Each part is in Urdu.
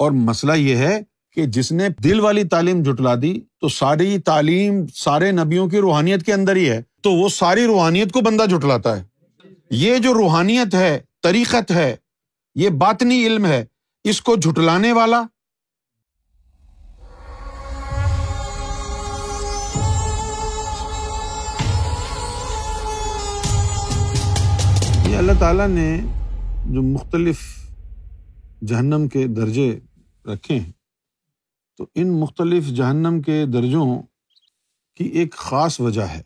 اور مسئلہ یہ ہے کہ جس نے دل والی تعلیم جٹلا دی، تو ساری تعلیم سارے نبیوں کی روحانیت کے اندر ہی ہے۔ تو وہ ساری روحانیت کو بندہ جٹلاتا ہے۔ یہ جو روحانیت ہے، طریقت ہے، یہ باطنی علم ہے، اس کو جھٹلانے والا۔ یہ اللہ تعالیٰ نے جو مختلف جہنم کے درجے رکھے ہیں تو ان مختلف جہنم کے درجوں کی ایک خاص وجہ ہے۔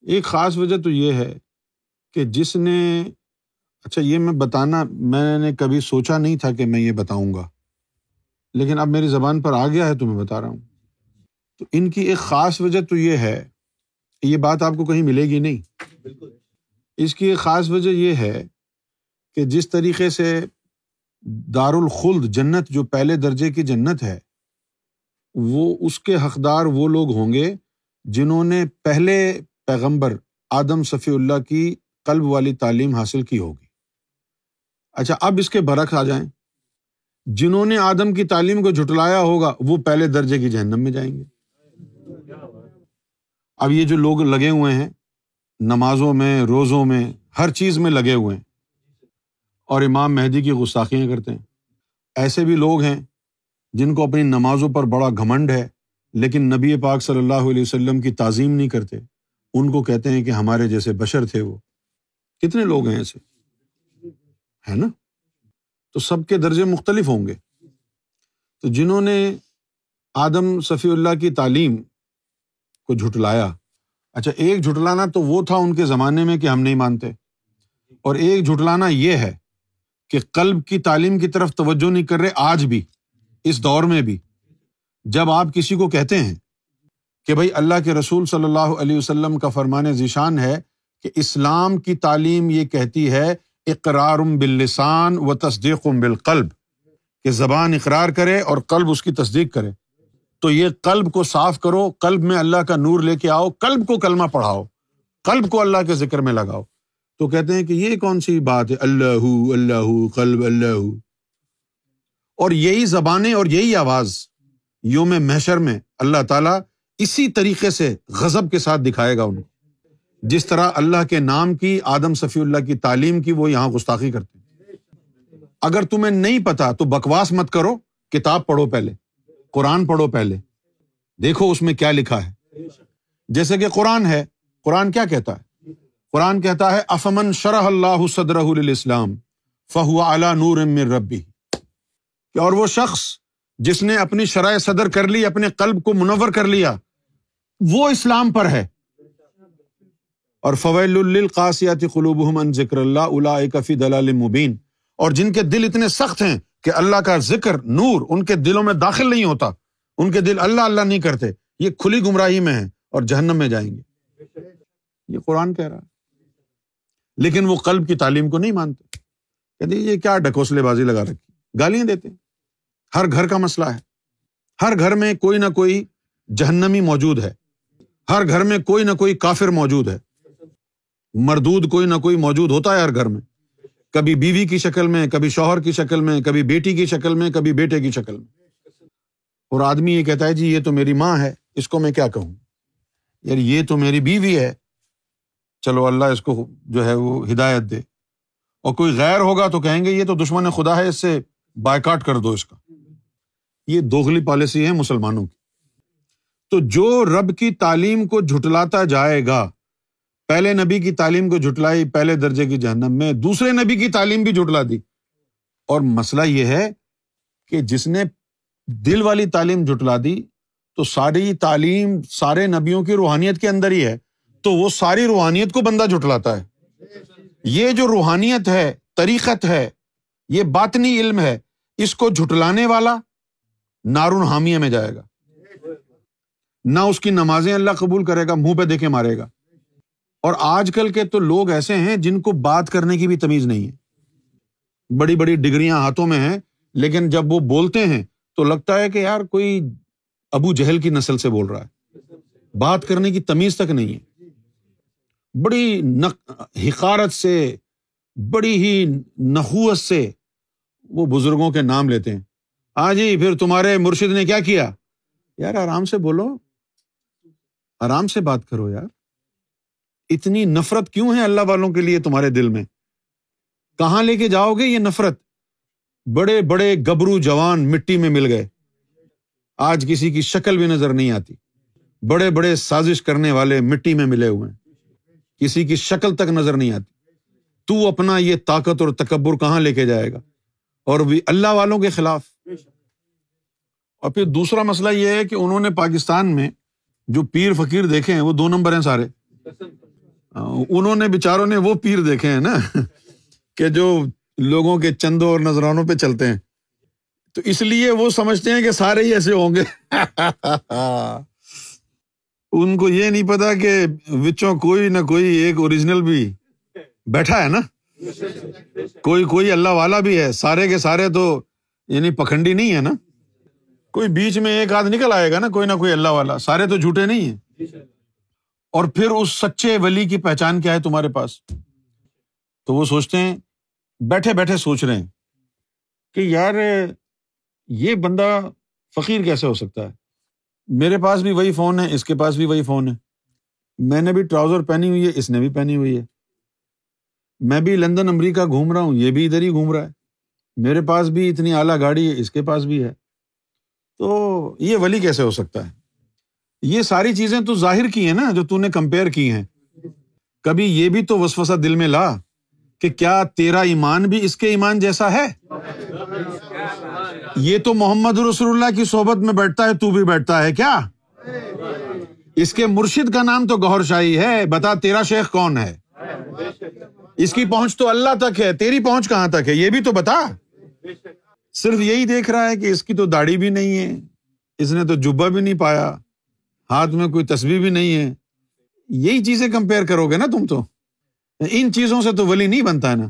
ایک خاص وجہ تو یہ ہے کہ جس نے اچھا یہ میں بتانا میں نے کبھی سوچا نہیں تھا کہ میں یہ بتاؤں گا۔ لیکن اب میری زبان پر آ گیا ہے تو میں بتا رہا ہوں۔ تو ان کی ایک خاص وجہ تو یہ ہے یہ بات آپ کو کہیں ملے گی نہیں۔ بالکل۔ اس کی ایک خاص وجہ یہ ہے کہ جس طریقے سے دار الخلد جنت جو پہلے درجے کی جنت ہے، وہ اس کے حقدار وہ لوگ ہوں گے جنہوں نے پہلے پیغمبر آدم صفی اللہ کی قلب والی تعلیم حاصل کی ہوگی۔ اچھا اب اس کے برعکس آ جائیں۔ جنہوں نے آدم کی تعلیم کو جھٹلایا ہوگا، وہ پہلے درجے کی جہنم میں جائیں گے۔ اب یہ جو لوگ لگے ہوئے ہیں، نمازوں میں، روزوں میں، ہر چیز میں لگے ہوئے ہیں اور امام مہدی کی غستاخیاں کرتے ہیں۔ ایسے بھی لوگ ہیں جن کو اپنی نمازوں پر بڑا گھمنڈ ہے، لیکن نبی پاک صلی اللہ علیہ وسلم کی تعظیم نہیں کرتے۔ ان کو کہتے ہیں کہ ہمارے جیسے بشر تھے وہ۔ کتنے لوگ ہیں ایسے؟ ہے نا؟ تو سب کے درجے مختلف ہوں گے۔ تو جنہوں نے آدم صفی اللہ کی تعلیم کو جھٹلایا اچھا ایک جھٹلانا تو وہ تھا ان کے زمانے میں کہ ہم نہیں مانتے۔ اور ایک جھٹلانا یہ ہے کہ قلب کی تعلیم کی طرف توجہ نہیں کر رہے آج بھی، اس دور میں بھی۔ جب آپ کسی کو کہتے ہیں کہ بھائی اللہ کے رسول صلی اللہ علیہ وسلم کا فرمان ذیشان ہے کہ اسلام کی تعلیم یہ کہتی ہے اقرار باللسان و تصدیق بالقلب، کہ زبان اقرار کرے اور قلب اس کی تصدیق کرے۔ تو یہ قلب کو صاف کرو، قلب میں اللہ کا نور لے کے آؤ، قلب کو کلمہ پڑھاؤ، قلب کو اللہ کے ذکر میں لگاؤ۔ تو کہتے ہیں کہ یہ کون سی بات ہے؟ اللہ اللہ، قلب، اللہ۔ اور یہی زبانیں اور یہی آواز یوم محشر میں اللہ تعالیٰ اسی طریقے سے غزب کے ساتھ دکھائے گا انہیں۔ جس طرح اللہ کے نام کی، آدم صفی اللہ کی تعلیم کی وہ یہاں گستاخی کرتے ہیں۔ اگر تمہیں نہیں پتا تو بکواس مت کرو، کتاب پڑھو پہلے، قرآن پڑھو پہلے۔ دیکھو اس میں کیا لکھا ہے۔ جیسے کہ قرآن ہے، قرآن کیا کہتا ہے؟ قرآن کہتا ہے، افمن شرح اللہ صدر اسلام فہو اعلیٰ نور ربی. اور وہ شخص جس نے اپنی شرح صدر کر لی، اپنے قلب کو منور کر لیا، وہ اسلام پر ہے. اور فویل القاسیاتی قلوب ذکر اللہ اللہ کفی دلال مبین. اور جن کے دل اتنے سخت ہیں کہ اللہ کا ذکر نور ان کے دلوں میں داخل نہیں ہوتا، ان کے دل اللہ اللہ نہیں کرتے، یہ کھلی گمراہی میں ہے اور جہنم میں جائیں گے. یہ قرآن کہہ رہا لیکن وہ قلب کی تعلیم کو نہیں مانتے۔ کہتے یہ کیا ڈھکوسلے بازی لگا رکھی؟ گالیاں دیتے ہر گھر کا مسئلہ ہے۔ ہر گھر میں کوئی نہ کوئی جہنمی موجود ہے۔ ہر گھر میں کوئی نہ کوئی کافر موجود ہے۔ مردود کوئی نہ کوئی موجود ہوتا ہے ہر گھر میں۔ کبھی بیوی کی شکل میں، کبھی شوہر کی شکل میں، کبھی بیٹی کی شکل میں، کبھی بیٹے کی شکل میں۔ اور آدمی یہ کہتا ہے جی یہ تو میری ماں ہے، اس کو میں کیا کہوں؟ یار، یہ تو میری بیوی ہے۔ چلو اللہ اس کو جو ہے وہ ہدایت دے۔ اور کوئی غیر ہوگا تو کہیں گے یہ تو دشمن خدا ہے، اس سے بائیکاٹ کر دو اس کا۔ یہ دوگلی پالیسی ہے مسلمانوں کی۔ تو جو رب کی تعلیم کو جھٹلاتا جائے گا، پہلے نبی کی تعلیم کو جھٹلائی، پہلے درجے کی جہنم میں دوسرے نبی کی تعلیم بھی جھٹلا دی۔ اور مسئلہ یہ ہے کہ جس نے دل والی تعلیم جھٹلا دی، تو ساری تعلیم سارے نبیوں کی روحانیت کے اندر ہی ہے۔ تو وہ ساری روحانیت کو بندہ جھٹلاتا ہے۔ یہ جو روحانیت ہے، طریقت ہے، یہ باطنی علم ہے، اس کو جھٹلانے والا نارون حامیہ میں جائے گا۔ نہ اس کی نمازیں اللہ قبول کرے گا، منہ پہ دیکھے مارے گا۔ اور آج کل کے تو لوگ ایسے ہیں جن کو بات کرنے کی بھی تمیز نہیں ہے۔ بڑی بڑی ڈگریاں ہاتھوں میں ہیں، لیکن جب وہ بولتے ہیں تو لگتا ہے کہ یار کوئی ابو جہل کی نسل سے بول رہا ہے۔ بات کرنے کی تمیز تک نہیں ہے۔ بڑی حقارت سے، بڑی ہی نحوت سے وہ بزرگوں کے نام لیتے ہیں۔ ہاں جی پھر تمہارے مرشد نے کیا کیا؟ یار، آرام سے بولو۔ آرام سے بات کرو یار۔ اتنی نفرت کیوں ہے اللہ والوں کے لیے تمہارے دل میں؟ کہاں لے کے جاؤ گے یہ نفرت؟ بڑے بڑے گبرو جوان مٹی میں مل گئے۔ آج کسی کی شکل بھی نظر نہیں آتی۔ بڑے بڑے سازش کرنے والے مٹی میں ملے ہوئے ہیں۔ کسی کی شکل تک نظر نہیں آتی۔ تو اپنا یہ طاقت اور تکبر کہاں لے کے جائے گا؟ اور اللہ والوں کے خلاف۔ اور پھر دوسرا مسئلہ یہ ہے کہ انہوں نے پاکستان میں جو پیر فقیر دیکھے ہیں، وہ دو نمبر ہیں سارے۔ انہوں نے بےچاروں نے وہ پیر دیکھے ہیں نا کہ جو لوگوں کے چندوں اور نذرانوں پہ چلتے ہیں۔ تو اس لیے وہ سمجھتے ہیں کہ سارے ہی ایسے ہوں گے۔ ان کو یہ نہیں پتا کہ بچوں کوئی نہ کوئی ایک اوریجنل بھی بیٹھا ہے نا؟ کوئی کوئی اللہ والا بھی ہے، سارے کے سارے تو یعنی پکھنڈی نہیں ہے نا؟ کوئی بیچ میں ایک آدھ نکل آئے گا نا، کوئی نہ کوئی اللہ والا، سارے تو جھوٹے نہیں ہیں۔ اور پھر اس سچے ولی کی پہچان کیا ہے تمہارے پاس؟ تو وہ سوچتے ہیں، بیٹھے بیٹھے سوچ رہے ہیں کہ یار، یہ بندہ فقیر کیسے ہو سکتا ہے؟ میرے پاس بھی وہی فون ہے، اس کے پاس بھی وہی فون ہے۔ میں نے بھی ٹراؤزر پہنی ہوئی ہے، اس نے بھی پہنی ہوئی ہے۔ میں بھی لندن، امریکہ گھوم رہا ہوں، یہ بھی ادھر ہی گھوم رہا ہے۔ میرے پاس بھی اتنی اعلیٰ گاڑی ہے، اس کے پاس بھی ہے۔ تو یہ ولی کیسے ہو سکتا ہے؟ یہ ساری چیزیں تو ظاہر کی ہیں نا، جو تو نے کمپیئر کی ہیں۔ کبھی یہ بھی تو وسوسا دل میں لا کہ کیا تیرا ایمان بھی اس کے ایمان جیسا ہے؟ یہ تو محمد رسول اللہ کی صحبت میں بیٹھتا ہے، تو بھی بیٹھتا ہے، کیا؟ اس کے مرشد کا نام تو گہر شاہی ہے، بتا تیرا شیخ کون ہے؟ اس کی پہنچ تو اللہ تک ہے، تیری پہنچ کہاں تک ہے؟ یہ بھی تو بتا۔ صرف یہی دیکھ رہا ہے کہ اس کی تو داڑھی بھی نہیں ہے، اس نے تو جبا بھی نہیں پایا، ہاتھ میں کوئی تصویر بھی نہیں ہے۔ یہی چیزیں کمپیئر کرو گے نا تم تو۔ ان چیزوں سے تو ولی نہیں بنتا ہے نا۔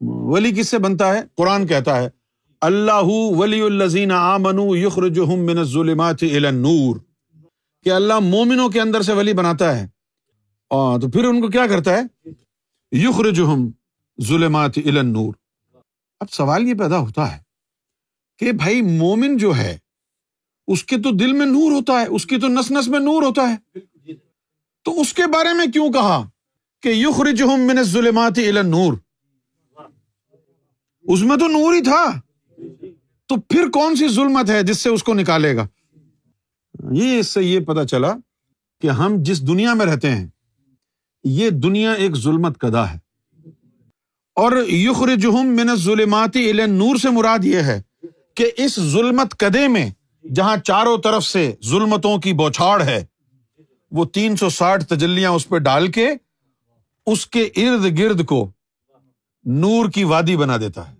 ولی کس سے بنتا ہے؟ قرآن کہتا ہے۔ اللہ ولی الزین من الظلمات الى النور۔ کہ اللہ مومنوں کے اندر سے ولی بناتا ہے۔ اور تو پھر ان کو کیا کرتا ہے؟ یخرجہم ظلمات الى النور۔ اب سوال یہ پیدا ہوتا ہے کہ بھائی مومن جو ہے، اس کے تو دل میں نور ہوتا ہے، اس کی تو نس نس میں نور ہوتا ہے۔ تو اس کے بارے میں کیوں کہا کہ یخرجہم من الظلمات الى النور؟ اس میں تو نور ہی تھا۔ تو پھر کون سی ظلمت ہے جس سے اس کو نکالے گا؟ یہ اس سے یہ پتا چلا کہ ہم جس دنیا میں رہتے ہیں، یہ دنیا ایک ظلمت کدا ہے۔ اور یخرجہم من الظلمات الى نور سے مراد یہ ہے کہ اس ظلمت کدے میں، جہاں چاروں طرف سے ظلمتوں کی بوچھاڑ ہے، وہ تین سو ساٹھ تجلیاں اس پہ ڈال کے اس کے ارد گرد کو نور کی وادی بنا دیتا ہے۔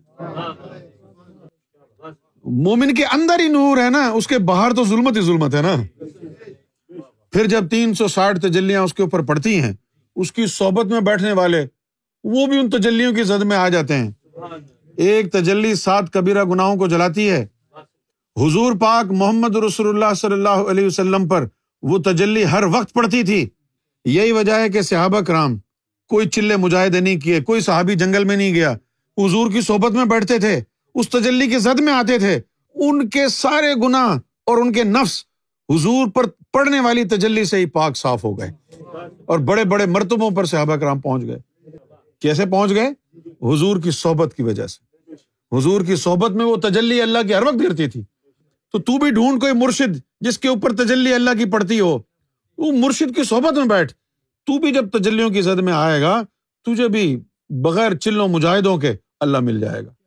مومن کے اندر ہی نور ہے نا، اس کے باہر تو ظلمت ہی ظلمت ہے نا۔ پھر جب تین سو ساٹھ تجلیاں اس کے اوپر پڑتی ہیں، اس کی صحبت میں بیٹھنے والے، وہ بھی ان تجلیوں کی زد میں آ جاتے ہیں۔ ایک تجلی سات کبیرہ گناہوں کو جلاتی ہے۔ حضور پاک محمد رسول اللہ صلی اللہ علیہ وسلم پر وہ تجلی ہر وقت پڑتی تھی۔ یہی وجہ ہے کہ صحابہ کرام کوئی چلے مجاہدے نہیں کیے، کوئی صحابی جنگل میں نہیں گیا۔ حضور کی صحبت میں بیٹھتے تھے۔ اس تجلی کی زد میں آتے تھے، ان کے سارے گنا اور ان کے نفس حضور پر پڑنے والی تجلی سے ہی پاک صاف ہو گئے اور بڑے بڑے مرتبوں پر صحابہ کرام پہنچ گئے۔ کیسے پہنچ گئے؟ حضور کی صحبت کی وجہ سے۔ حضور کی صحبت میں وہ تجلی اللہ کی ہر وقت گرتی تھی۔ تو تو بھی ڈھونڈ کوئی مرشد جس کے اوپر تجلی اللہ کی پڑتی ہو، وہ مرشد کی صحبت میں بیٹھ، تو بھی جب تجلیوں کی زد میں آئے گا، تجھے بھی بغیر چلوں مجاہدوں کے اللہ مل جائے گا۔